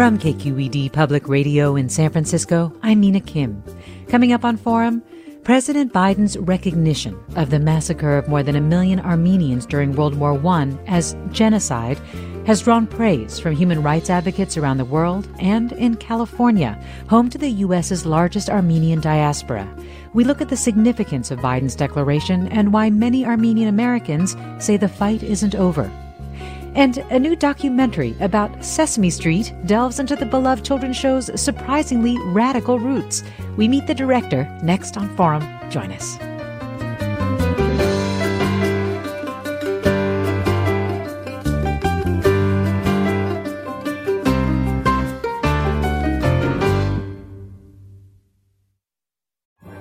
From KQED Public Radio in San Francisco, I'm Mina Kim. Coming up on Forum, President Biden's recognition of the massacre of more than a million Armenians during World War I as genocide has drawn praise from human rights advocates around the world and in California, home to the U.S.'s largest Armenian diaspora. We look at the significance of Biden's declaration and why many Armenian Americans say the fight isn't over. And a new documentary about Sesame Street delves into the beloved children's show's surprisingly radical roots. We meet the director next on Forum. Join us.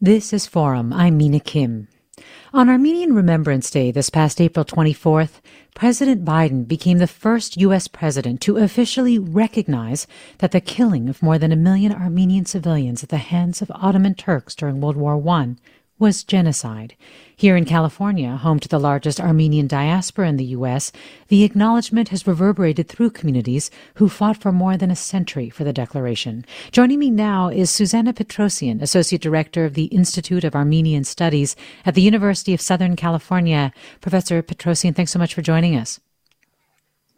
This is Forum. I'm Mina Kim. On Armenian Remembrance Day this past April 24th, President Biden became the first U.S. president to officially recognize that the killing of more than a million Armenian civilians at the hands of Ottoman Turks during World War I was genocide. Here in California, home to the largest Armenian diaspora in the U.S., the acknowledgement has reverberated through communities who fought for more than a century for the declaration. Joining me now is Susanna Petrosian, Associate Director of the Institute of Armenian Studies at the University of Southern California. Professor Petrosian, thanks so much for joining us.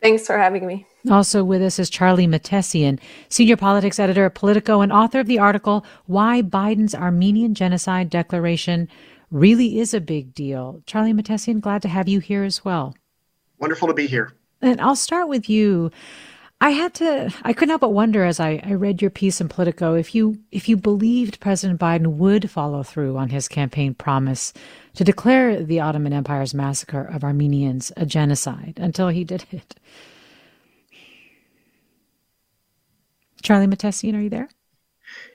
Thanks for having me. Also with us is Charlie Mahtesian, senior politics editor at Politico and author of the article Why Biden's Armenian Genocide Declaration Really is a Big Deal. Charlie Mahtesian, glad to have you here as well. Wonderful to be here. And I'll start with you. I had to I couldn't help but wonder as I, I read your piece in Politico if you if you believed President Biden would follow through on his campaign promise to declare the Ottoman Empire's massacre of Armenians a genocide until he did it. Charlie Mahtesian, are you there?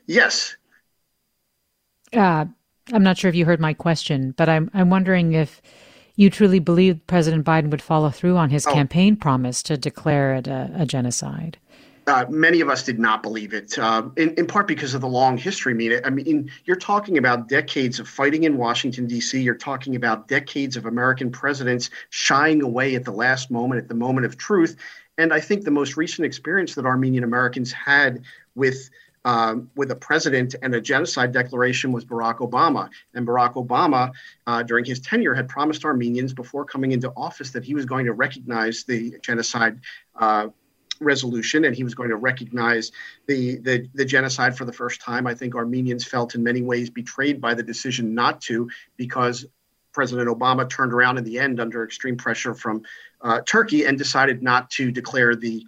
Yes. Uh, I'm not sure if you heard my question, but I'm I'm wondering if you truly believe President Biden would follow through on his oh. campaign promise to declare it a, a genocide. Uh, many of us did not believe it, uh, in, in part because of the long history. I mean, I mean, you're talking about decades of fighting in Washington, D.C. You're talking about decades of American presidents shying away at the last moment, at the moment of truth. And I think the most recent experience that Armenian Americans had with um, with a president and a genocide declaration was Barack Obama. And Barack Obama, uh, during his tenure, had promised Armenians before coming into office that he was going to recognize the genocide uh, resolution and he was going to recognize the, the, the genocide for the first time. I think Armenians felt in many ways betrayed by the decision not to because President Obama turned around in the end under extreme pressure from uh, Turkey and decided not to declare the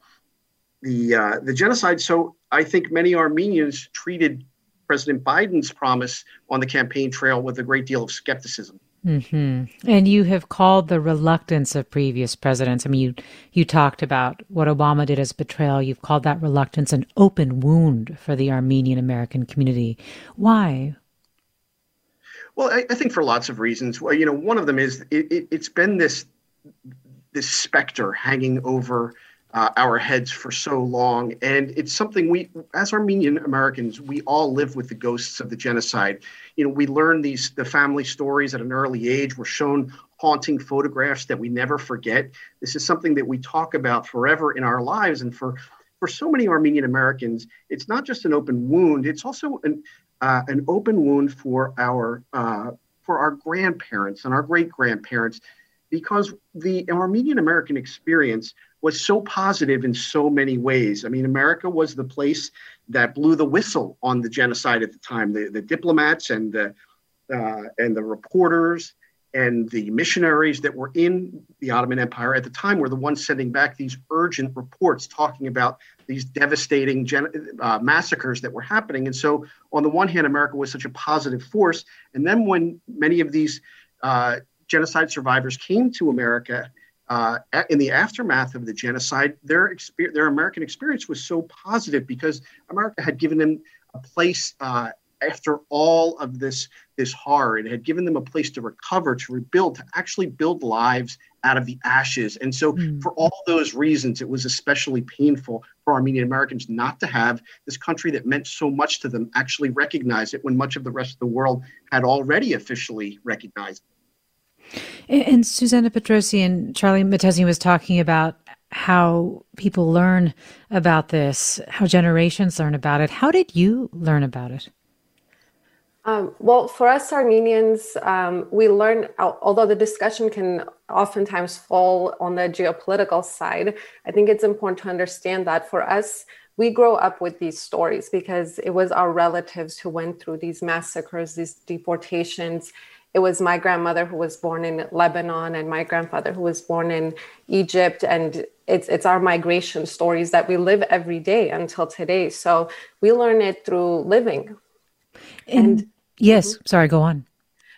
the uh, the genocide. So I think many Armenians treated President Biden's promise on the campaign trail with a great deal of skepticism. Mm-hmm. And you have called the reluctance of previous presidents. I mean, you you talked about what Obama did as betrayal. You've called that reluctance an open wound for the Armenian American community. Why? Well, I, I, think for lots of reasons. Well, you know, one of them is it, it, it's been this this specter hanging over uh, our heads for so long. And it's something we, as Armenian Americans, we all live with the ghosts of the genocide. You know, we learn these the family stories at an early age. We're shown haunting photographs that we never forget. This is something that we talk about forever in our lives. And for for so many Armenian Americans, it's not just an open wound; it's also an uh, an open wound for our uh, for our grandparents and our great grandparents, because the Armenian American experience was so positive in so many ways. I mean, America was the place that blew the whistle on the genocide at the time. The, the diplomats and the uh, and the reporters and the missionaries that were in the Ottoman Empire at the time were the ones sending back these urgent reports talking about these devastating gen- uh, massacres that were happening. And so, on the one hand, America was such a positive force, and then when many of these uh, genocide survivors came to America uh, in the aftermath of the genocide, their experience, their American experience was so positive because America had given them a place uh, after all of this this horror. It had given them a place to recover, to rebuild, to actually build lives out of the ashes. And so, mm. for all those reasons, it was especially painful for Armenian Americans not to have this country that meant so much to them actually recognize it when much of the rest of the world had already officially recognized it. And Susanna Petrosian Charlie Mahtesian was talking about how people learn about this, how generations learn about it. How did you learn about it? Um, well, for us Armenians, um, we learn, although the discussion can oftentimes fall on the geopolitical side, I think it's important to understand that for us, we grow up with these stories because it was our relatives who went through these massacres, these deportations, it was my grandmother who was born in Lebanon and my grandfather who was born in Egypt. And it's it's our migration stories that we live every day until today. So we learn it through living. And, and yes mm-hmm. sorry go on.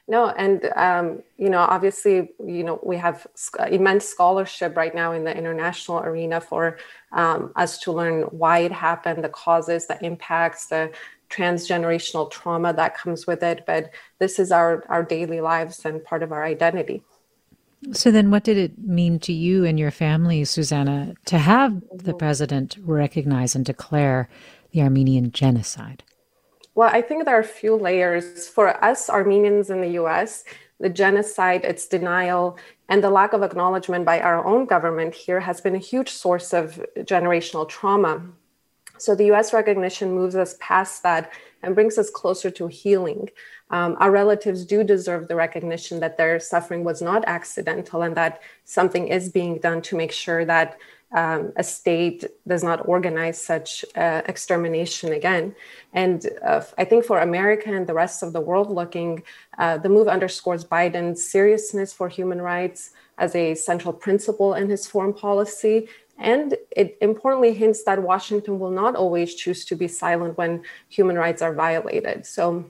No and um, you know obviously you know we have immense scholarship right now in the international arena for um, us to learn why it happened the causes the impacts the transgenerational trauma that comes with it but this is our our daily lives and part of our identity. So then what did it mean to you and your family susanna to have the president recognize and declare the armenian genocide? Well i think there are a few layers. For us armenians in the us the genocide its denial and the lack of acknowledgement by our own government here has been a huge source of generational trauma so the US recognition moves us past that and brings us closer to healing. Um, our relatives do deserve the recognition that their suffering was not accidental and that something is being done to make sure that um, a state does not organize such uh, extermination again. And uh, I think for America and the rest of the world looking, uh, the move underscores Biden's seriousness for human rights as a central principle in his foreign policy and it importantly hints that Washington will not always choose to be silent when human rights are violated. So,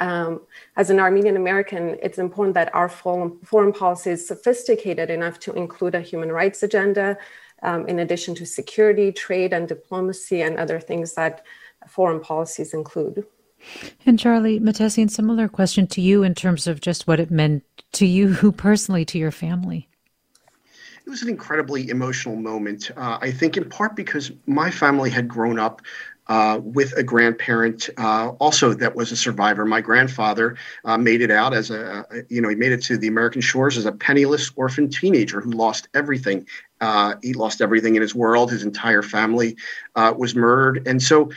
um, as an Armenian American, it's important that our foreign policy is sophisticated enough to include a human rights agenda, um, in addition to security, trade, and diplomacy, and other things that foreign policies include. And Charlie Mahtesian, similar question to you in terms of just what it meant to you who personally, to your family it was an incredibly emotional moment. Uh, I think in part because my family had grown up uh, with a grandparent uh, also that was a survivor. My grandfather uh, made it out as a, you know, he made it to the American shores as a penniless orphan teenager who lost everything. Uh, he lost everything in his world. His entire family uh, was murdered. And so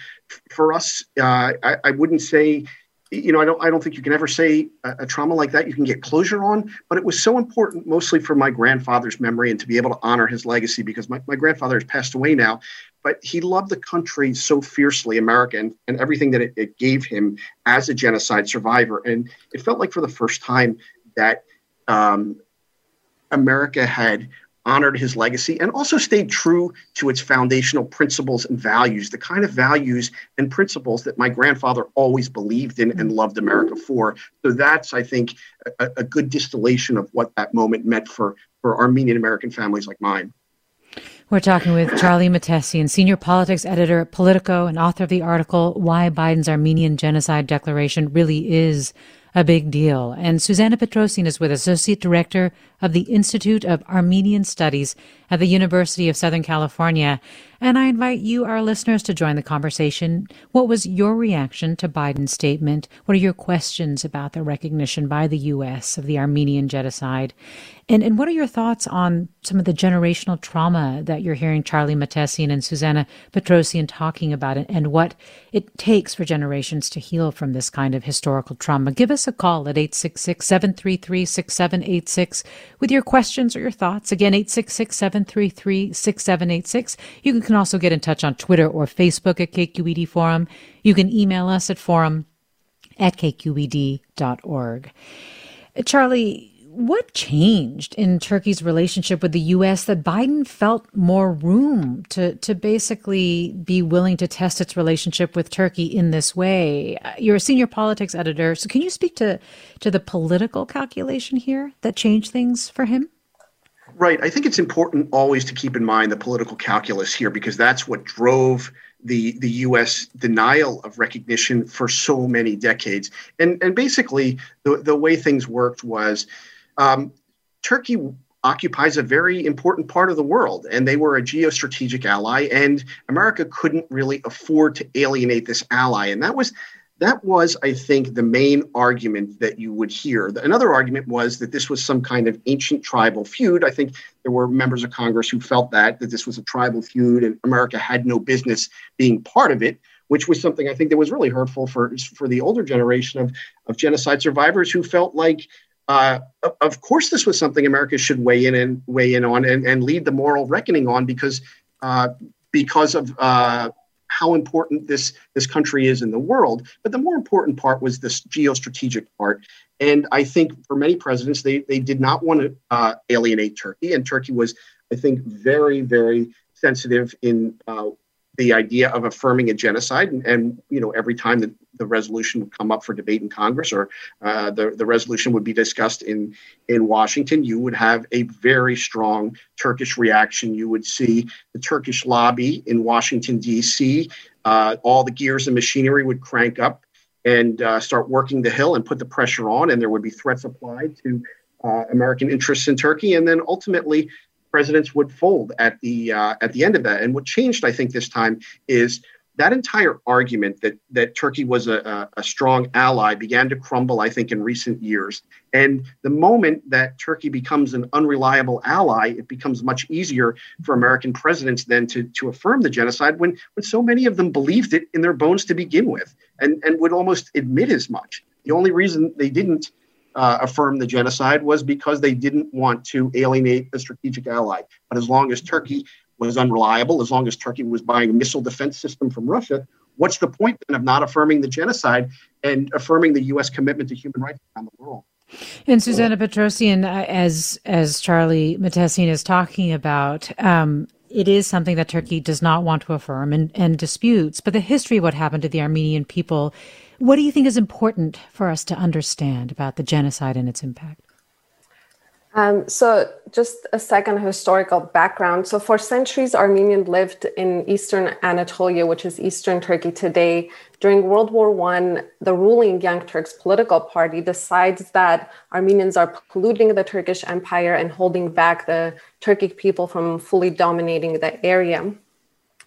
for us, I, I wouldn't say you know, I don't, I don't think you can ever say a, a, trauma like that you can get closure on, but it was so important mostly for my grandfather's memory and to be able to honor his legacy because my, my grandfather has passed away now, but he loved the country so fiercely, America, and, and everything that it, it gave him as a genocide survivor. And it felt like for the first time that um, America had honored his legacy, and also stayed true to its foundational principles and values, the kind of values and principles that my grandfather always believed in and loved America for. So that's, I think, a, a good distillation of what that moment meant for, for Armenian American families like mine. We're talking with Charlie Mahtesian, senior politics editor at Politico and author of the article Why Biden's Armenian Genocide Declaration Really Is a big deal. And Susanna Petrosian is with Associate Director of the Institute of Armenian Studies at the University of Southern California. And I invite you, our listeners, to join the conversation. What was your reaction to Biden's statement? What are your questions about the recognition by the U.S. of the Armenian genocide? And, and what are your thoughts on some of the generational trauma that you're hearing Charlie Mahtesian and Susanna Petrosian talking about it, and what it takes for generations to heal from this kind of historical trauma? Give us a call at 866 733 6786 with your questions or your thoughts. Again, 866 733 6786. You can also get in touch on Twitter or Facebook at KQED Forum. You can email us at forum at kqed.org. Charlie, what changed in Turkey's relationship with the U.S. that Biden felt more room to, to basically be willing to test its relationship with Turkey in this way? You're a senior politics editor, so can you speak to, to the political calculation here that changed things for him? Right. I think it's important always to keep in mind the political calculus here because that's what drove the the U.S. denial of recognition for so many decades. And and basically, the the way things worked was um, Turkey occupies a very important part of the world, and they were a geostrategic ally, and America couldn't really afford to alienate this ally, and that was that was, I think, the main argument that you would hear. Another argument was that this was some kind of ancient tribal feud. I think there were members of Congress who felt that that this was a tribal feud, and America had no business being part of it which was something I think that was really hurtful for for the older generation of of genocide survivors who felt like uh, of course, this was something America should weigh in and weigh in on and, and lead the moral reckoning on because uh, because of uh, how important this this country is in the world. But the more important part was this geostrategic part. And I think for many presidents, they they did not want to uh, alienate Turkey, and Turkey was, I think, very very sensitive in uh, the idea of affirming a genocide. And, and you know, every time that the resolution would come up for debate in Congress or uh, the, the resolution would be discussed in, in Washington, you would have a very strong Turkish reaction. You would see the Turkish lobby in Washington, D.C., uh, all the gears and machinery would crank up and uh, start working the Hill and put the pressure on, and there would be threats applied to uh, American interests in Turkey. And then ultimately, presidents would fold at the uh, at the end of that. And what changed, I think, this time is that entire argument that that Turkey was a, a, strong ally began to crumble, I think, in recent years. And the moment that Turkey becomes an unreliable ally, it becomes much easier for American presidents then to, to affirm the genocide when, when so many of them believed it in their bones to begin with and, and would almost admit as much. The only reason they didn't uh, affirm the genocide was because they didn't want to alienate a strategic ally. But as long as Turkey was unreliable, as long as Turkey was buying a missile defense system from Russia, what's the point then of not affirming the genocide and affirming the U.S. commitment to human rights around the world? And Susanna Petrosian, as as Charlie Mahtesian is talking about, um, it is something that Turkey does not want to affirm and, and disputes. But the history of what happened to the Armenian people what do you think is important for us to understand about the genocide and its impact? Um, so, just a second historical background. So, for centuries, Armenians lived in eastern Anatolia, which is eastern Turkey today. During World War One, the ruling Young Turks political party decides that Armenians are polluting the Turkish Empire and holding back the Turkic people from fully dominating the area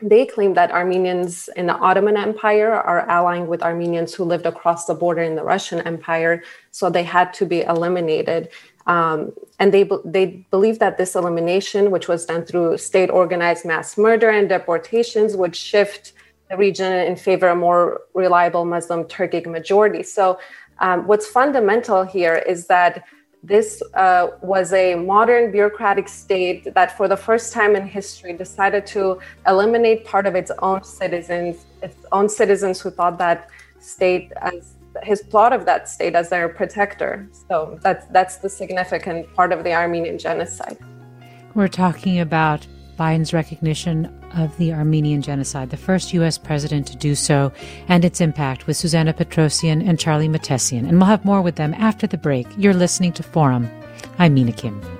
they claim that Armenians in the Ottoman Empire are allying with Armenians who lived across the border in the Russian Empire, so they had to be eliminated. Um, and they they believe that this elimination, which was done through state organized mass murder and deportations, would shift the region in favor of a more reliable Muslim Turkic majority. So, um, what's fundamental here is that this uh, was a modern bureaucratic state that, for the first time in history, decided to eliminate part of its own citizens, its own citizens who thought that state as his plot of that state as their protector. So that's that's the significant part of the Armenian genocide. We're talking about Biden's recognition of the Armenian genocide, the first U.S. president to do so, and its impact with Susanna Petrosian and Charlie Mahtesian. And we'll have more with them after the break. You're listening to Forum. I'm Mina Kim.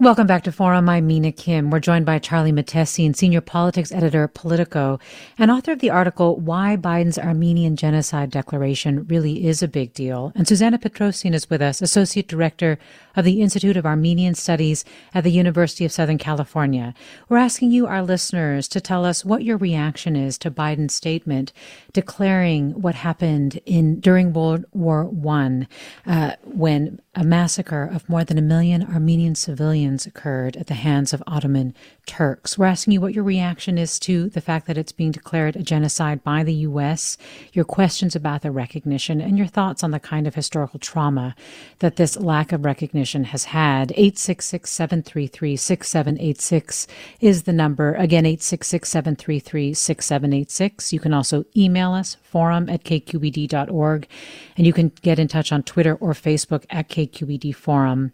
Welcome back to Forum. I'm Mina Kim. We're joined by Charlie Mahtesian, senior politics editor at Politico, and author of the article Why Biden's Armenian Genocide Declaration Really Is a Big Deal. And Susanna Petrosian is with us, associate director of the Institute of Armenian Studies at the University of Southern California. We're asking you, our listeners, to tell us what your reaction is to Biden's statement declaring what happened in during World War One, uh, when a massacre of more than a million Armenian civilians occurred at the hands of Ottoman Turks. We're asking you what your reaction is to the fact that it's being declared a genocide by the U.S., your questions about the recognition, and your thoughts on the kind of historical trauma that this lack of recognition has had. 866 733 6786 is the number. Again, 866 733 6786. You can also email us, forum at kqed.org, and you can get in touch on Twitter or Facebook at KQED. KQED Forum.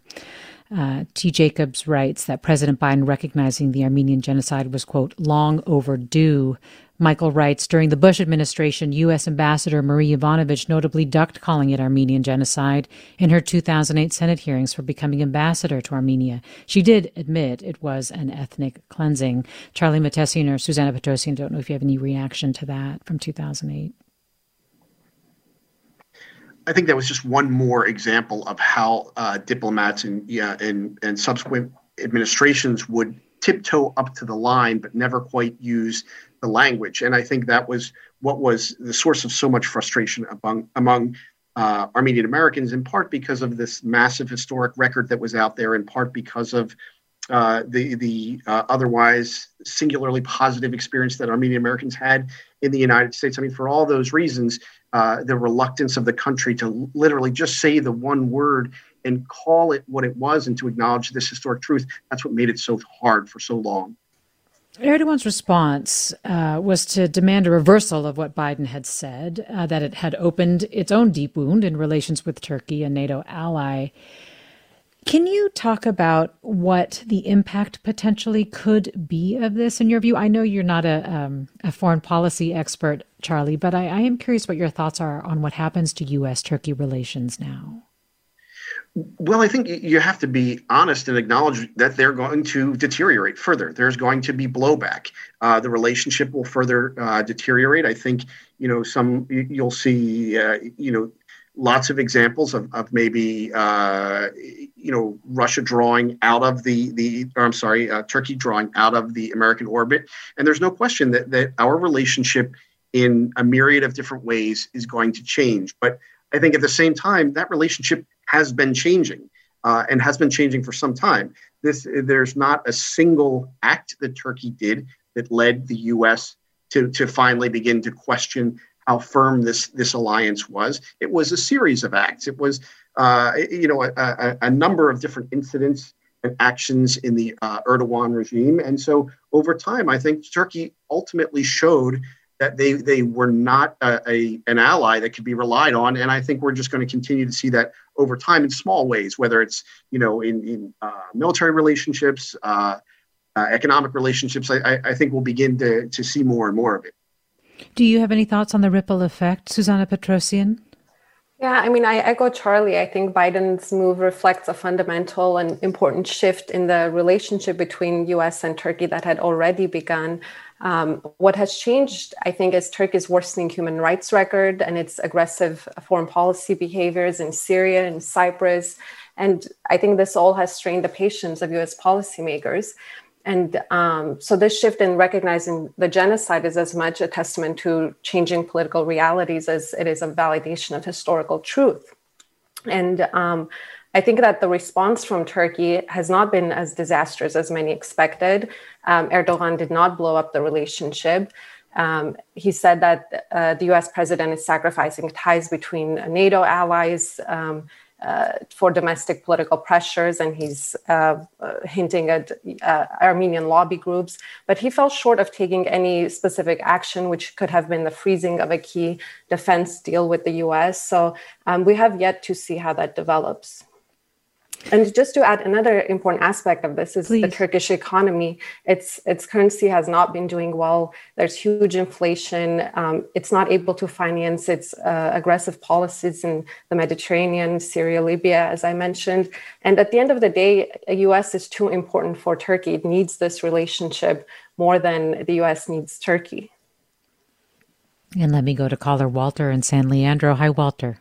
Uh, T. Jacobs writes that President Biden recognizing the Armenian genocide was, quote, long overdue. Michael writes During the Bush administration, U.S. Ambassador Marie Yovanovitch notably ducked calling it Armenian genocide in her 2008 Senate hearings for becoming ambassador to Armenia. She did admit it was an ethnic cleansing. Charlie Mahtesian or Susanna Petrosian, don't know if you have any reaction to that from 2008. I think that was just one more example of how uh, diplomats and, yeah, and and subsequent administrations would tiptoe up to the line, but never quite use the language. And I think that was what was the source of so much frustration among among uh, Armenian Americans, in part because of this massive historic record that was out there, in part because of uh, the the uh, otherwise singularly positive experience that Armenian Americans had in the United States. I mean, for all those reasons, uh, the reluctance of the country to literally just say the one word and call it what it was and to acknowledge this historic truth. That's what made it so hard for so long. Erdogan's response uh, was to demand a reversal of what Biden had said, uh, that it had opened its own deep wound in relations with Turkey, a NATO ally. Can you talk about what the impact potentially could be of this in your view? I know you're not a, um, a foreign policy expert, Charlie, but I, I am curious what your thoughts are on what happens to U.S. Turkey relations now. Well, I think you have to be honest and acknowledge that they're going to deteriorate further. There's going to be blowback. Uh, the relationship will further uh, deteriorate. I think you know some. You'll see. Uh, you know lots of examples of, of maybe uh, you know Russia drawing out of the the or I'm sorry uh, Turkey drawing out of the American orbit. And there's no question that that our relationship in a myriad of different ways is going to change. But I think at the same time that relationship has been changing uh, and has been changing for some time. This there's not a single act that Turkey did that led the US to to finally begin to question how firm this this alliance was. It was a series of acts. It was uh, you know a, a, a, number of different incidents and actions in the uh, Erdogan regime, and so over time, I think Turkey ultimately showed that they they were not a, a, an ally that could be relied on, and I think we're just going to continue to see that over time in small ways, whether it's you know in in uh, military relationships. Uh, uh, economic relationships, I, I think we'll begin to, to see more and more of it. Do you have any thoughts on the ripple effect, Susanna Petrosian? Yeah, I mean, I echo Charlie. I think Biden's move reflects a fundamental and important shift in the relationship between US and Turkey that had already begun. Um, what has changed, I think, is Turkey's worsening human rights record and its aggressive foreign policy behaviors in Syria and Cyprus. And I think this all has strained the patience of US policymakers. And um, so, this shift in recognizing the genocide is as much a testament to changing political realities as it is a validation of historical truth. And um, I think that the response from Turkey has not been as disastrous as many expected. Um, Erdogan did not blow up the relationship. Um, he said that uh, the US president is sacrificing ties between NATO allies. Um, uh, for domestic political pressures, and he's uh, uh, hinting at uh, Armenian lobby groups. But he fell short of taking any specific action, which could have been the freezing of a key defense deal with the US. So um, we have yet to see how that develops. And just to add another important aspect of this is Please. the Turkish economy. Its its currency has not been doing well. There's huge inflation. Um, it's not able to finance its uh, aggressive policies in the Mediterranean, Syria, Libya, as I mentioned. And at the end of the day, the U.S. is too important for Turkey. It needs this relationship more than the U.S. needs Turkey. And let me go to caller Walter in San Leandro. Hi, Walter.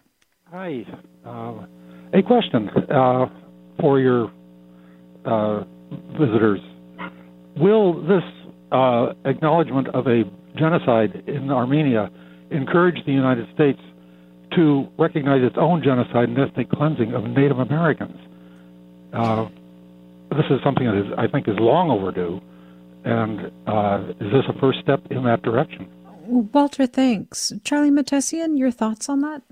Hi. Uh, a question. Uh, for your uh, visitors. Will this uh, acknowledgement of a genocide in Armenia encourage the United States to recognize its own genocide and ethnic cleansing of Native Americans? Uh, this is something that is, I think is long overdue, and uh, is this a first step in that direction? Walter, thanks. Charlie Mahtesian, your thoughts on that?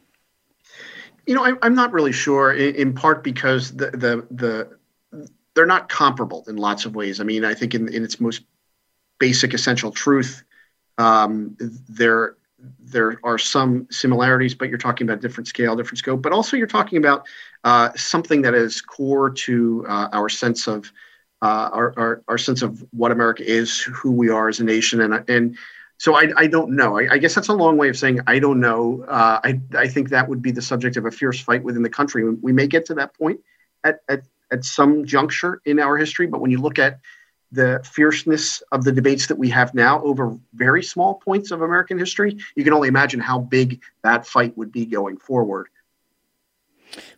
You know, I, am not really sure. In, in, part because the the the they're not comparable in lots of ways. I mean, I think in, in its most basic essential truth, um, there there are some similarities, but you're talking about different scale, different scope. But also, you're talking about uh, something that is core to uh, our sense of uh, our, our, our sense of what America is, who we are as a nation, and and so I, I don't know. I, I, guess that's a long way of saying I don't know. Uh, I, I think that would be the subject of a fierce fight within the country. We may get to that point at, at, at some juncture in our history, but when you look at the fierceness of the debates that we have now over very small points of American history, you can only imagine how big that fight would be going forward.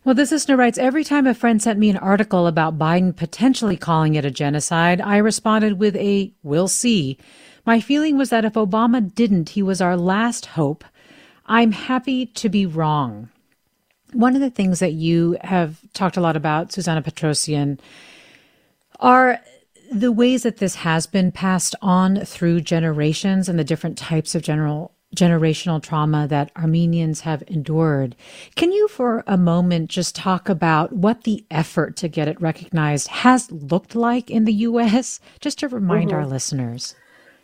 Well, this listener writes Every time a friend sent me an article about Biden potentially calling it a genocide, I responded with a we'll see. My feeling was that if Obama didn't, he was our last hope. I'm happy to be wrong. One of the things that you have talked a lot about, Susanna Petrosian, are the ways that this has been passed on through generations and the different types of general generational trauma that Armenians have endured. Can you, for a moment, just talk about what the effort to get it recognized has looked like in the U.S., just to remind mm-hmm. our listeners?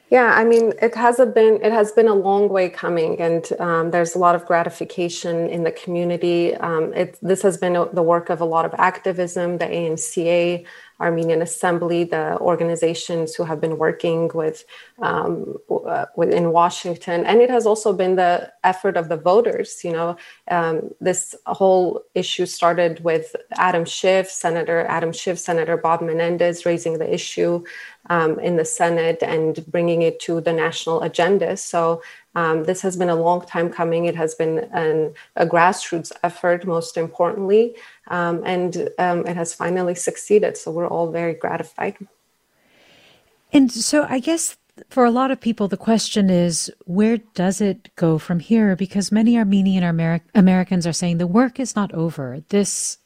Yeah, I mean, it has been it has been a long way coming, and um, there's a lot of gratification in the community. Um, it, this has been the work of a lot of activism, the ANCA, Armenian Assembly, the organizations who have been working with, um, uh, in Washington, and it has also been the effort of the voters. You know, um, this whole issue started with Adam Schiff, Senator Adam Schiff, Senator Bob Menendez raising the issue um, in the Senate and bringing it to the national agenda. So um, this has been a long time coming. It has been an, a grassroots effort, most importantly, um, and um, it has finally succeeded. So we're all very gratified. And so I guess for a lot of people, the question is, where does it go from here? Because many Armenian Amer- Americans are saying the work is not over. This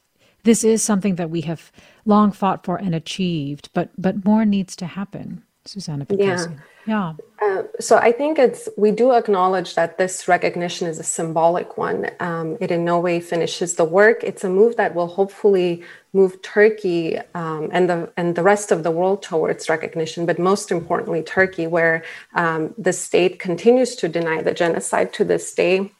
this is something that we have long fought for and achieved, but but more needs to happen. Susanna Yeah. Yeah. Uh, so I think it's we do acknowledge that this recognition is a symbolic one. Um, it in no way finishes the work. It's a move that will hopefully move Turkey um, and the and the rest of the world towards recognition. But most importantly, Turkey, where um, the state continues to deny the genocide to this day,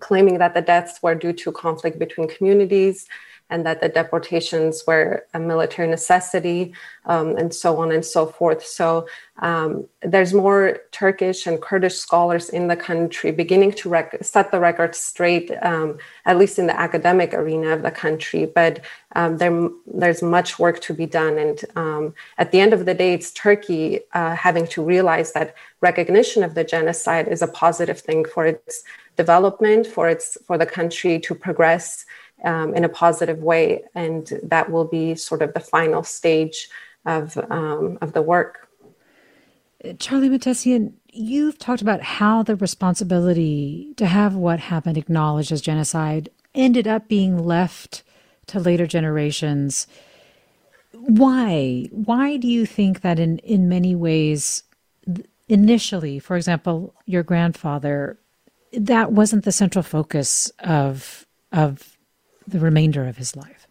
claiming that the deaths were due to conflict between communities and that the deportations were a military necessity, um, and so on and so forth. So um, there's more Turkish and Kurdish scholars in the country beginning to rec- set the record straight, um, at least in the academic arena of the country. But um, there, there's much work to be done. And um, at the end of the day, it's Turkey uh, having to realize that recognition of the genocide is a positive thing for its development, for its for the country to progress um, in a positive way, and that will be sort of the final stage of um, of the work. Charlie Mahtesian, you've talked about how the responsibility to have what happened acknowledged as genocide ended up being left to later generations. Why? Why do you think that in, in many ways, initially, for example, your grandfather, that wasn't the central focus of of the remainder of his life?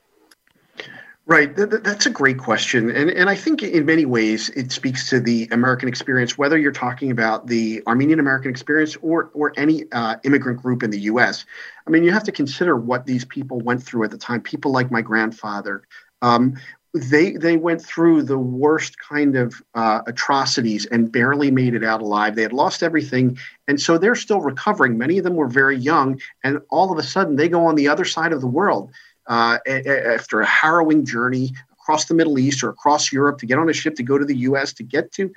Right. That's a great question. And, and I think in many ways it speaks to the American experience, whether you're talking about the Armenian American experience or, or any uh, immigrant group in the US. I mean, you have to consider what these people went through at the time. People like my grandfather, um, they, they went through the worst kind of uh, atrocities and barely made it out alive. They had lost everything. And so they're still recovering. Many of them were very young. And all of a sudden, they go on the other side of the world uh, after a harrowing journey across the Middle East or across Europe to get on a ship to go to the U.S. to get to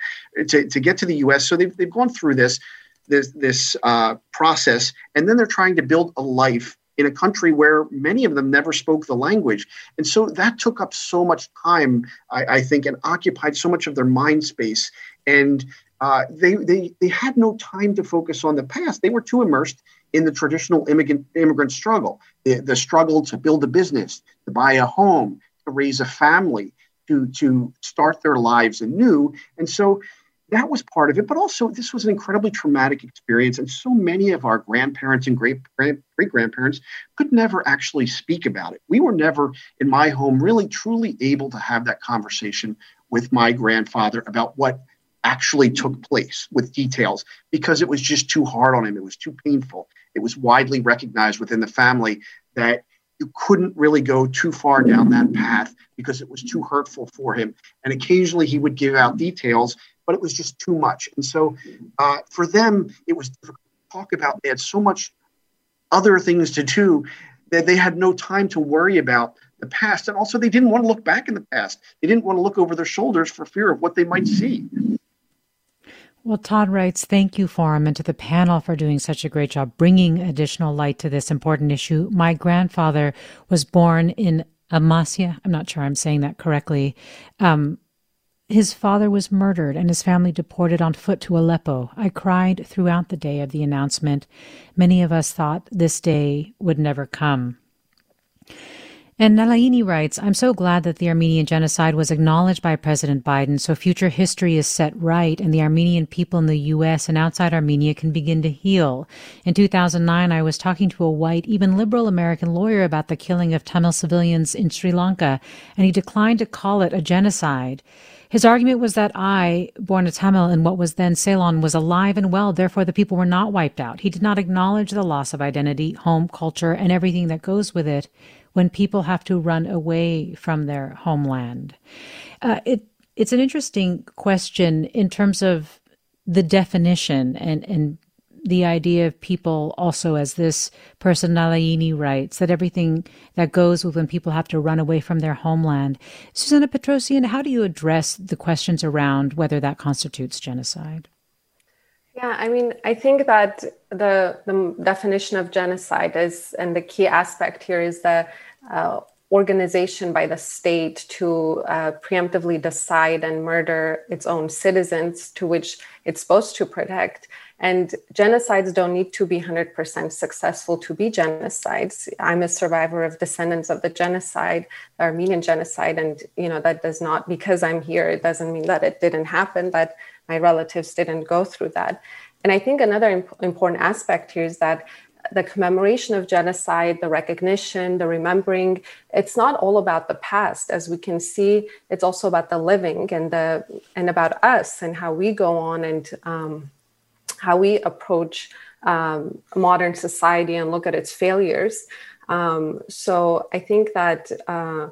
to, to get to the U.S. So they've, they've gone through this this this uh, process, and then they're trying to build a life in a country where many of them never spoke the language, and so that took up so much time, I, I think, and occupied so much of their mind space, and uh, they they they had no time to focus on the past. They were too immersed in the traditional immigrant immigrant struggle, the, the struggle to build a business, to buy a home, to raise a family, to to start their lives anew. And so that was part of it. But also, this was an incredibly traumatic experience, and so many of our grandparents and great great grandparents could never actually speak about it. We were never in my home really truly able to have that conversation with my grandfather about what actually took place with details because it was just too hard on him. It was too painful. It was widely recognized within the family that you couldn't really go too far down that path because it was too hurtful for him. And occasionally he would give out details, but it was just too much. And so uh, for them, it was difficult to talk about. They had so much other things to do that they had no time to worry about the past. And also, they didn't want to look back in the past. They didn't want to look over their shoulders for fear of what they might see. Well, Todd writes, thank you, Forum, and to the panel for doing such a great job bringing additional light to this important issue. My grandfather was born in Amasya. I'm not sure I'm saying that correctly. Um, his father was murdered and his family deported on foot to Aleppo. I cried throughout the day of the announcement. Many of us thought this day would never come. And Nalaini writes, I'm so glad that the Armenian genocide was acknowledged by President Biden so future history is set right and the Armenian people in the U.S. and outside Armenia can begin to heal. In 2009, I was talking to a white, even liberal American lawyer about the killing of Tamil civilians in Sri Lanka, and he declined to call it a genocide. His argument was that I, born a Tamil in what was then Ceylon, was alive and well, therefore the people were not wiped out. He did not acknowledge the loss of identity, home, culture, and everything that goes with it when people have to run away from their homeland. Uh, it it's an interesting question in terms of the definition and and the idea of people also as this person Nalaini writes that everything that goes with when people have to run away from their homeland. Susanna Petrosian, how do you address the questions around whether that constitutes genocide? Yeah, I mean, I think that the the definition of genocide is, and the key aspect here is the uh, organization by the state to uh, preemptively decide and murder its own citizens, to which it's supposed to protect. And genocides don't need to be 100% successful to be genocides. I'm a survivor of descendants of the genocide, the Armenian genocide, and you know that does not because I'm here. It doesn't mean that it didn't happen. That my relatives didn't go through that. And I think another imp- important aspect here is that the commemoration of genocide, the recognition, the remembering, it's not all about the past. As we can see, it's also about the living and the and about us and how we go on and um, how we approach um, modern society and look at its failures. Um, so I think that uh,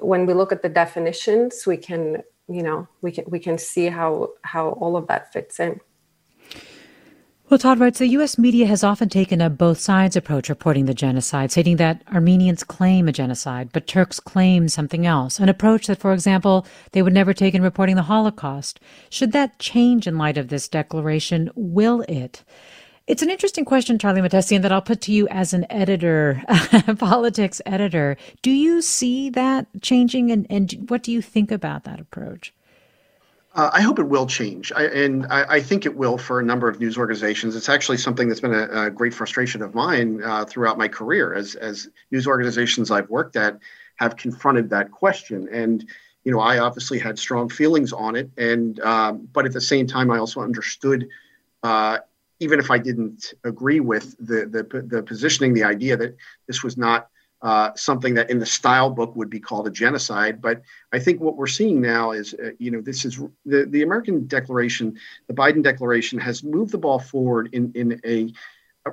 when we look at the definitions, we can you know we can we can see how how all of that fits in. Well, Todd writes the U.S. media has often taken a both sides approach reporting the genocide, stating that Armenians claim a genocide, but Turks claim something else, an approach that, for example, they would never take in reporting the Holocaust. Should that change in light of this declaration? Will it? It's an interesting question, Charlie Mahtesian, that I'll put to you as an editor, politics editor. Do you see that changing, and, and what do you think about that approach? Uh, I hope it will change, I, and I, I, think it will for a number of news organizations. It's actually something that's been a, a great frustration of mine uh, throughout my career, as as news organizations I've worked at have confronted that question. And you know, I obviously had strong feelings on it, and um, but at the same time, I also understood, uh, even if I didn't agree with the, the the positioning, the idea that this was not uh, something that in the style book would be called a genocide. But I think what we're seeing now is, uh, you know, this is the, the American Declaration, the Biden Declaration has moved the ball forward in, in a,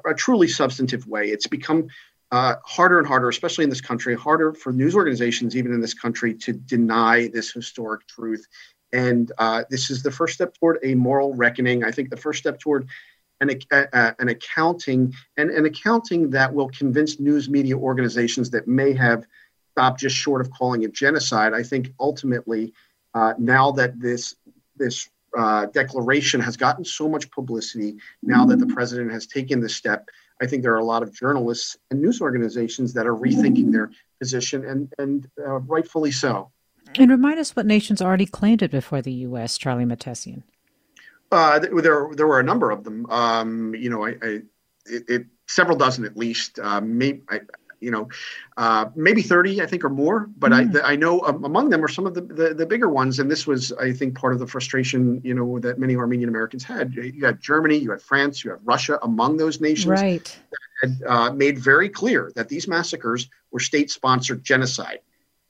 a, truly substantive way. It's become uh, harder and harder, especially in this country, harder for news organizations, even in this country, to deny this historic truth. And uh, this is the first step toward a moral reckoning. I think the first step toward an, uh, an accounting and an accounting that will convince news media organizations that may have stopped just short of calling it genocide. I think ultimately, uh, now that this this uh, declaration has gotten so much publicity, now that the president has taken this step, I think there are a lot of journalists and news organizations that are rethinking their position, and and uh, rightfully so. And remind us what nations already claimed it before the U.S. Charlie Mahtesian. Uh, there, there were a number of them. Um, you know, I, I it, it, several dozen at least. Uh, maybe, I, you know, uh, maybe thirty, I think, or more. But mm. I, I know um, among them are some of the, the, the bigger ones, and this was, I think, part of the frustration, you know, that many Armenian Americans had. You had Germany, you had France, you had Russia among those nations. Right. Had uh, made very clear that these massacres were state-sponsored genocide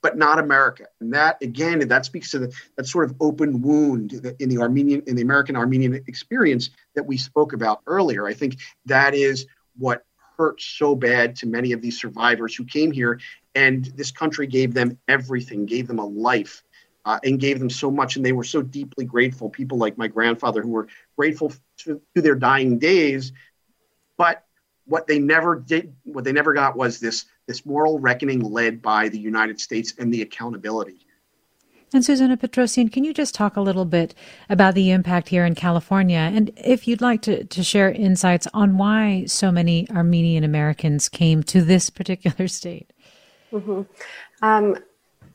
but not America. And that again, that speaks to the, that sort of open wound in the Armenian, in the American Armenian experience that we spoke about earlier. I think that is what hurt so bad to many of these survivors who came here, and this country gave them everything, gave them a life. Uh, and gave them so much, and they were so deeply grateful. People like my grandfather, who were grateful to, to their dying days, but what they never did, what they never got was this this moral reckoning led by the United States and the accountability. And Susanna Petrosian, can you just talk a little bit about the impact here in California? And if you'd like to, to share insights on why so many Armenian Americans came to this particular state? Mm-hmm. Um,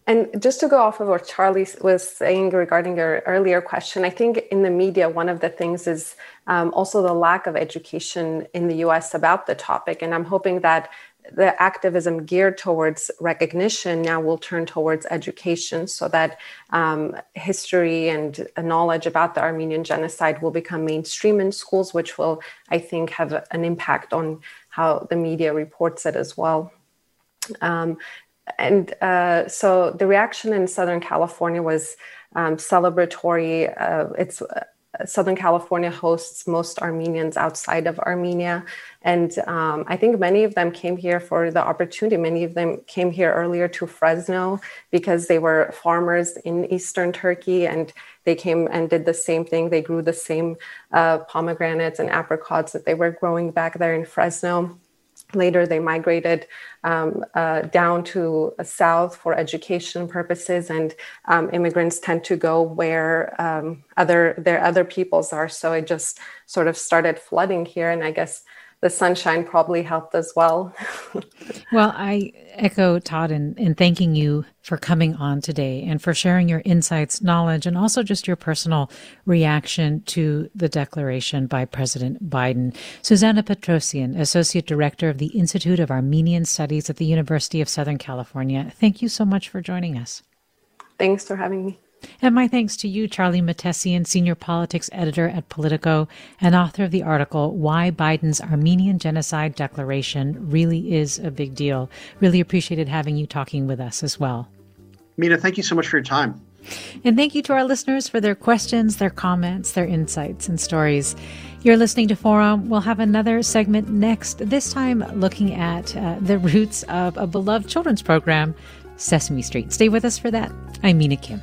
and just to go off of what Charlie was saying regarding your earlier question, I think in the media, one of the things is um, also the lack of education in the US about the topic. And I'm hoping that the activism geared towards recognition now will turn towards education so that um, history and knowledge about the Armenian genocide will become mainstream in schools, which will, I think, have an impact on how the media reports it as well. Um, and uh, so the reaction in Southern California was um, celebratory. Uh, it's Southern California hosts most Armenians outside of Armenia. And um, I think many of them came here for the opportunity. Many of them came here earlier to Fresno because they were farmers in Eastern Turkey and they came and did the same thing. They grew the same uh, pomegranates and apricots that they were growing back there in Fresno. Later, they migrated um, uh, down to uh, south for education purposes, and um, immigrants tend to go where um, other their other peoples are. So it just sort of started flooding here, and I guess the sunshine probably helped as well. well, I echo Todd in, in thanking you for coming on today and for sharing your insights, knowledge, and also just your personal reaction to the declaration by President Biden. Susanna Petrosian, Associate Director of the Institute of Armenian Studies at the University of Southern California, thank you so much for joining us. Thanks for having me. And my thanks to you, Charlie Mahtesian, Senior Politics Editor at Politico and author of the article, Why Biden's Armenian Genocide Declaration Really is a Big Deal. Really appreciated having you talking with us as well. Mina, thank you so much for your time. And thank you to our listeners for their questions, their comments, their insights, and stories. You're listening to Forum. We'll have another segment next, this time looking at uh, the roots of a beloved children's program, Sesame Street. Stay with us for that. I'm Mina Kim.